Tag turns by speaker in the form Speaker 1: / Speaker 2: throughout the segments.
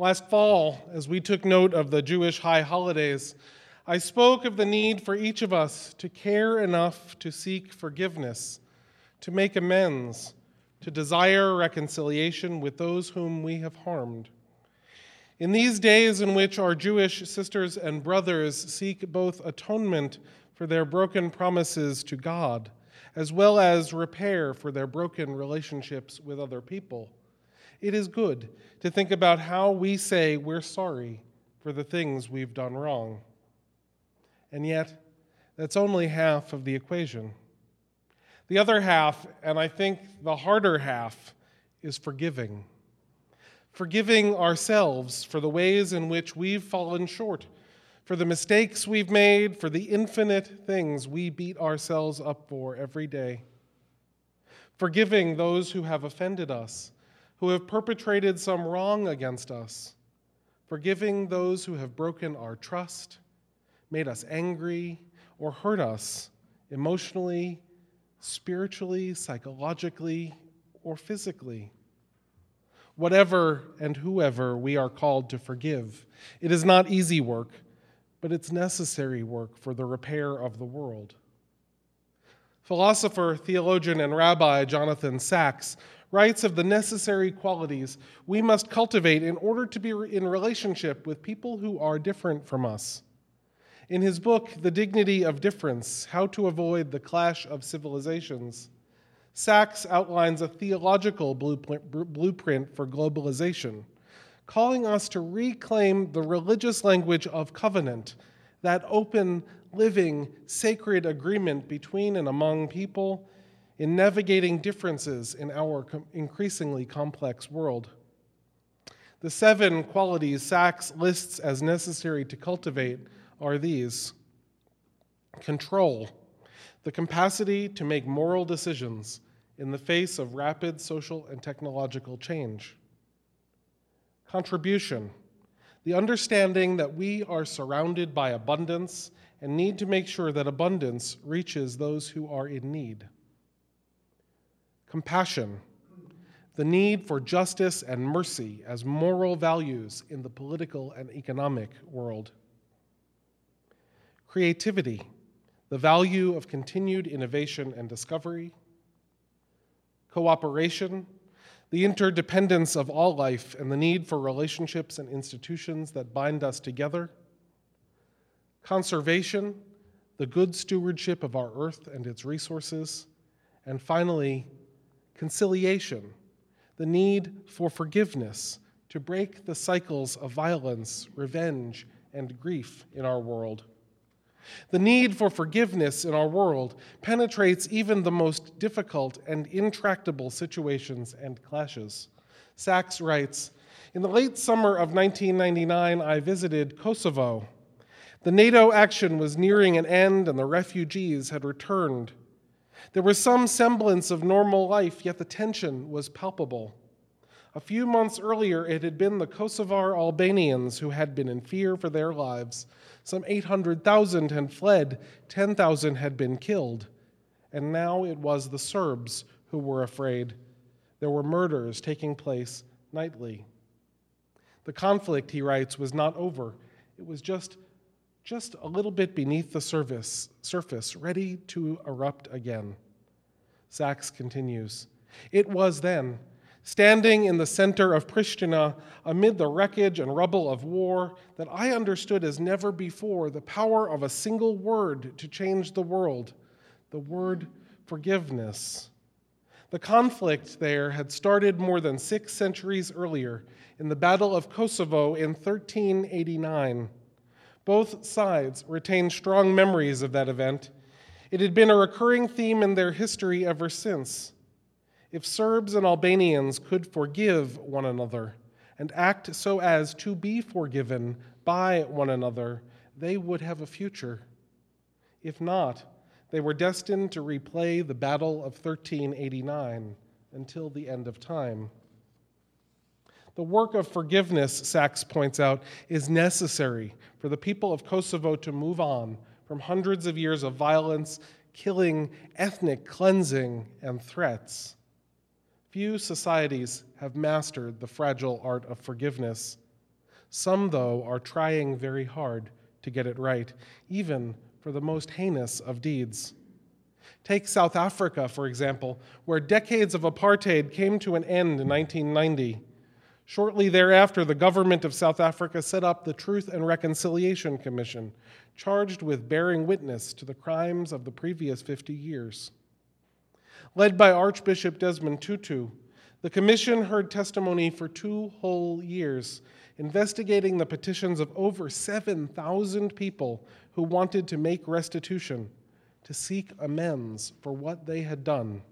Speaker 1: Last fall, as we took note of the Jewish high holidays, I spoke of the need for each of us to care enough to seek forgiveness, to make amends, to desire reconciliation with those whom we have harmed. In these days in which our Jewish sisters and brothers seek both atonement for their broken promises to God, as well as repair for their broken relationships with other people, it is good to think about how we say we're sorry for the things we've done wrong. And yet, that's only half of the equation. The other half, and I think the harder half, is forgiving. Forgiving ourselves for the ways in which we've fallen short, for the mistakes we've made, for the infinite things we beat ourselves up for every day. Forgiving those who have offended us who have perpetrated some wrong against us, forgiving those who have broken our trust, made us angry, or hurt us emotionally, spiritually, psychologically, or physically. Whatever and whoever we are called to forgive. It is not easy work, but it's necessary work for the repair of the world. Philosopher, theologian, and rabbi Jonathan Sacks writes of the necessary qualities we must cultivate in order to be in relationship with people who are different from us. In his book, The Dignity of Difference How to Avoid the Clash of Civilizations, Sacks outlines a theological blueprint for globalization, calling us to reclaim the religious language of covenant, that open, living, sacred agreement between and among people in navigating differences in our increasingly complex world. The seven qualities Sacks lists as necessary to cultivate are these control, the capacity to make moral decisions in the face of rapid social and technological change. Contribution, the understanding that we are surrounded by abundance and need to make sure that abundance reaches those who are in need compassion, the need for justice and mercy as moral values in the political and economic world. Creativity, the value of continued innovation and discovery. Cooperation, the interdependence of all life and the need for relationships and institutions that bind us together. Conservation, the good stewardship of our earth and its resources. And finally, conciliation, the need for forgiveness to break the cycles of violence, revenge, and grief in our world. The need for forgiveness in our world penetrates even the most difficult and intractable situations and clashes. Sacks writes In the late summer of 1999, I visited Kosovo. The NATO action was nearing an end, and the refugees had returned there was some semblance of normal life, yet the tension was palpable. A few months earlier, it had been the Kosovar Albanians who had been in fear for their lives. Some 800,000 had fled, 10,000 had been killed. And now it was the Serbs who were afraid. There were murders taking place nightly. The conflict, he writes, was not over. It was just just a little bit beneath the surface, surface ready to erupt again. Sacks continues It was then, standing in the center of Pristina, amid the wreckage and rubble of war, that I understood as never before the power of a single word to change the world the word forgiveness. The conflict there had started more than six centuries earlier in the Battle of Kosovo in 1389. Both sides retain strong memories of that event. It had been a recurring theme in their history ever since. If Serbs and Albanians could forgive one another and act so as to be forgiven by one another, they would have a future. If not, they were destined to replay the Battle of 1389 until the end of time. The work of forgiveness, Sacks points out, is necessary for the people of Kosovo to move on from hundreds of years of violence, killing, ethnic cleansing, and threats. Few societies have mastered the fragile art of forgiveness. Some, though, are trying very hard to get it right, even for the most heinous of deeds. Take South Africa, for example, where decades of apartheid came to an end in 1990. Shortly thereafter, the government of South Africa set up the Truth and Reconciliation Commission, charged with bearing witness to the crimes of the previous 50 years. Led by Archbishop Desmond Tutu, the commission heard testimony for two whole years, investigating the petitions of over 7,000 people who wanted to make restitution, to seek amends for what they had done.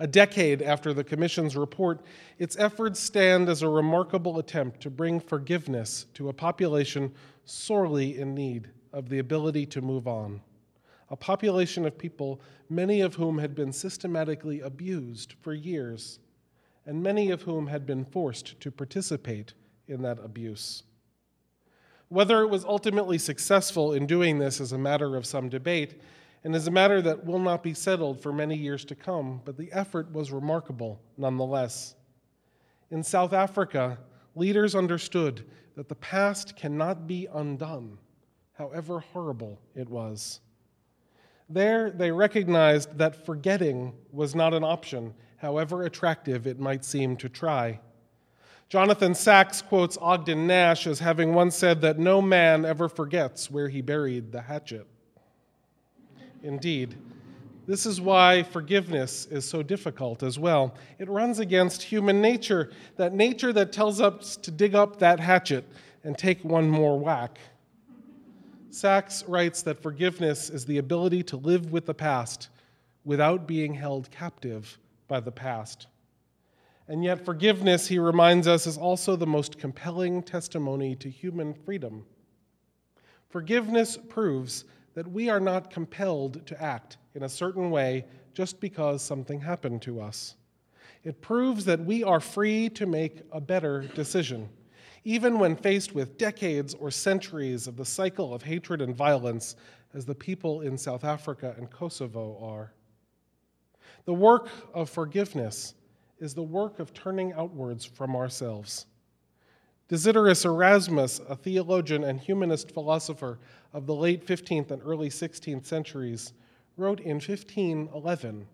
Speaker 1: A decade after the Commission's report, its efforts stand as a remarkable attempt to bring forgiveness to a population sorely in need of the ability to move on. A population of people, many of whom had been systematically abused for years, and many of whom had been forced to participate in that abuse. Whether it was ultimately successful in doing this is a matter of some debate, and is a matter that will not be settled for many years to come, but the effort was remarkable nonetheless. In South Africa, leaders understood that the past cannot be undone, however horrible it was. There, they recognized that forgetting was not an option, however attractive it might seem to try. Jonathan Sacks quotes Ogden Nash as having once said that no man ever forgets where he buried the hatchet indeed. This is why forgiveness is so difficult as well. It runs against human nature, that nature that tells us to dig up that hatchet and take one more whack. Sacks writes that forgiveness is the ability to live with the past without being held captive by the past. And yet, forgiveness, he reminds us, is also the most compelling testimony to human freedom. Forgiveness proves that we are not compelled to act in a certain way just because something happened to us. It proves that we are free to make a better decision, even when faced with decades or centuries of the cycle of hatred and violence, as the people in South Africa and Kosovo are. The work of forgiveness is the work of turning outwards from ourselves. Desiderius Erasmus, a theologian and humanist philosopher of the late 15th and early 16th centuries, wrote in 1511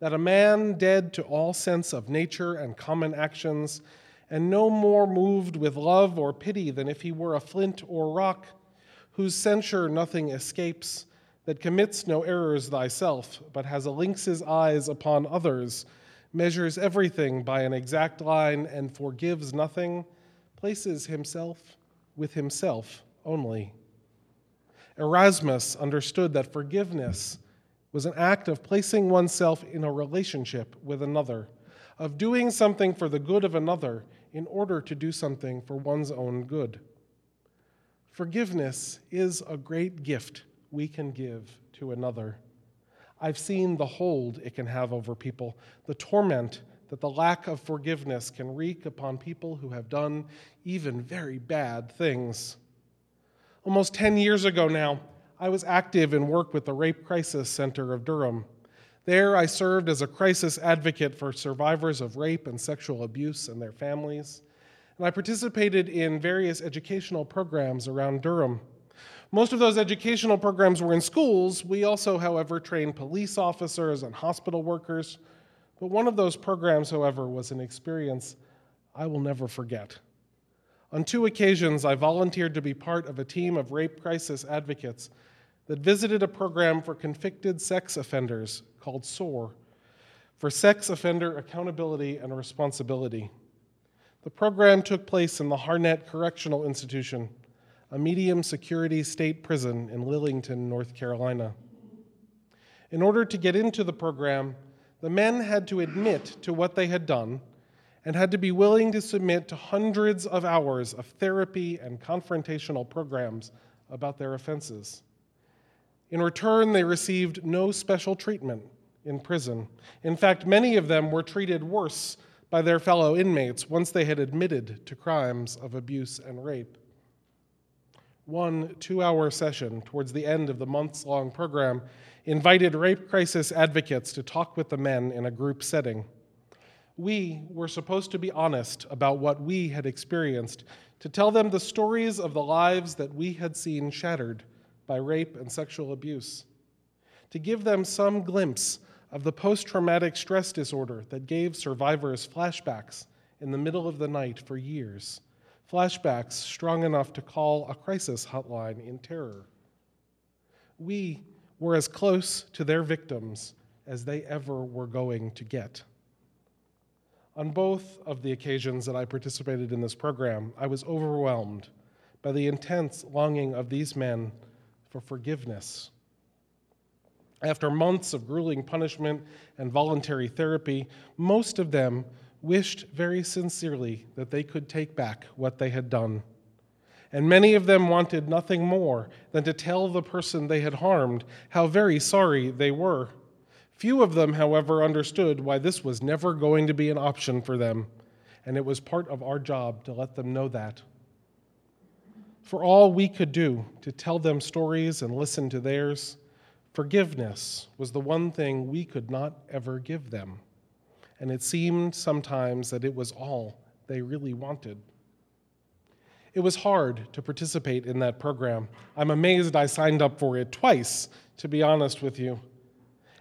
Speaker 1: that a man dead to all sense of nature and common actions, and no more moved with love or pity than if he were a flint or rock, whose censure nothing escapes, that commits no errors thyself, but has a lynx's eyes upon others, measures everything by an exact line, and forgives nothing places himself with himself only. Erasmus understood that forgiveness was an act of placing oneself in a relationship with another, of doing something for the good of another in order to do something for one's own good. Forgiveness is a great gift we can give to another. I've seen the hold it can have over people, the torment that the lack of forgiveness can wreak upon people who have done even very bad things. Almost 10 years ago now, I was active in work with the Rape Crisis Center of Durham. There, I served as a crisis advocate for survivors of rape and sexual abuse and their families. And I participated in various educational programs around Durham. Most of those educational programs were in schools. We also, however, trained police officers and hospital workers but one of those programs, however, was an experience I will never forget. On two occasions, I volunteered to be part of a team of rape crisis advocates that visited a program for convicted sex offenders called SOAR, for Sex Offender Accountability and Responsibility. The program took place in the Harnett Correctional Institution, a medium security state prison in Lillington, North Carolina. In order to get into the program, the men had to admit to what they had done and had to be willing to submit to hundreds of hours of therapy and confrontational programs about their offenses. In return, they received no special treatment in prison. In fact, many of them were treated worse by their fellow inmates once they had admitted to crimes of abuse and rape. One two hour session towards the end of the months long program invited rape crisis advocates to talk with the men in a group setting. We were supposed to be honest about what we had experienced, to tell them the stories of the lives that we had seen shattered by rape and sexual abuse, to give them some glimpse of the post traumatic stress disorder that gave survivors flashbacks in the middle of the night for years, flashbacks strong enough to call a crisis hotline in terror. We were as close to their victims as they ever were going to get. On both of the occasions that I participated in this program, I was overwhelmed by the intense longing of these men for forgiveness. After months of grueling punishment and voluntary therapy, most of them wished very sincerely that they could take back what they had done. And many of them wanted nothing more than to tell the person they had harmed how very sorry they were. Few of them, however, understood why this was never going to be an option for them, and it was part of our job to let them know that. For all we could do to tell them stories and listen to theirs, forgiveness was the one thing we could not ever give them and it seemed sometimes that it was all they really wanted. It was hard to participate in that program. I'm amazed I signed up for it twice, to be honest with you.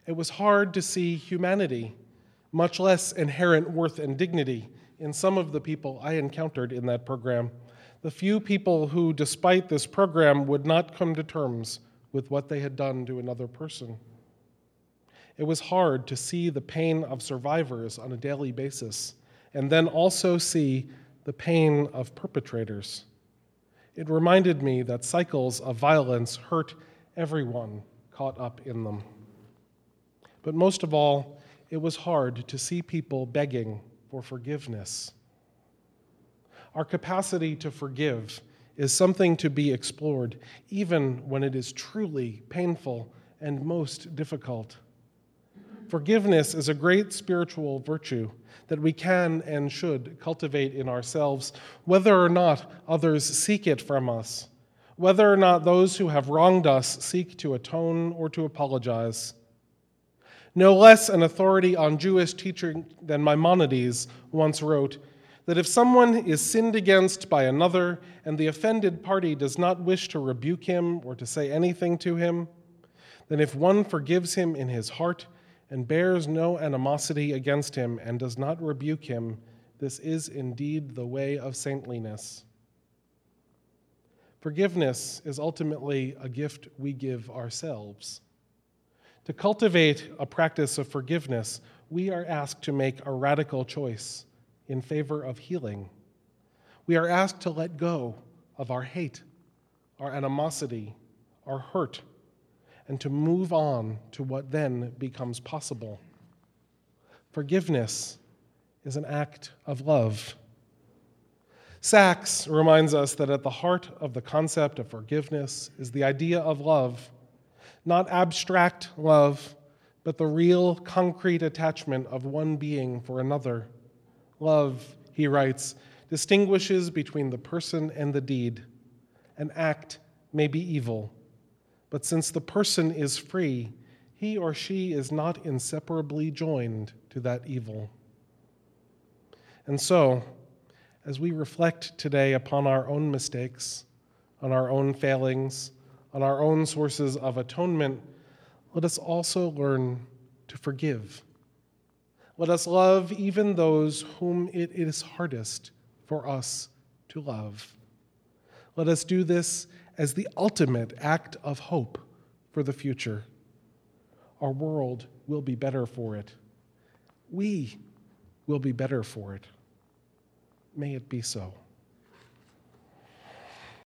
Speaker 1: It was hard to see humanity, much less inherent worth and dignity, in some of the people I encountered in that program. The few people who, despite this program, would not come to terms with what they had done to another person. It was hard to see the pain of survivors on a daily basis and then also see the pain of perpetrators. It reminded me that cycles of violence hurt everyone caught up in them. But most of all, it was hard to see people begging for forgiveness. Our capacity to forgive is something to be explored, even when it is truly painful and most difficult. Forgiveness is a great spiritual virtue that we can and should cultivate in ourselves, whether or not others seek it from us, whether or not those who have wronged us seek to atone or to apologize. No less an authority on Jewish teaching than Maimonides once wrote that if someone is sinned against by another and the offended party does not wish to rebuke him or to say anything to him, then if one forgives him in his heart, and bears no animosity against him and does not rebuke him, this is indeed the way of saintliness. Forgiveness is ultimately a gift we give ourselves. To cultivate a practice of forgiveness, we are asked to make a radical choice in favor of healing. We are asked to let go of our hate, our animosity, our hurt and to move on to what then becomes possible. Forgiveness is an act of love. Sacks reminds us that at the heart of the concept of forgiveness is the idea of love, not abstract love, but the real, concrete attachment of one being for another. Love, he writes, distinguishes between the person and the deed. An act may be evil, but since the person is free, he or she is not inseparably joined to that evil. And so, as we reflect today upon our own mistakes, on our own failings, on our own sources of atonement, let us also learn to forgive. Let us love even those whom it is hardest for us to love. Let us do this as the ultimate act of hope for the future. Our world will be better for it. We will be better for it. May it be so.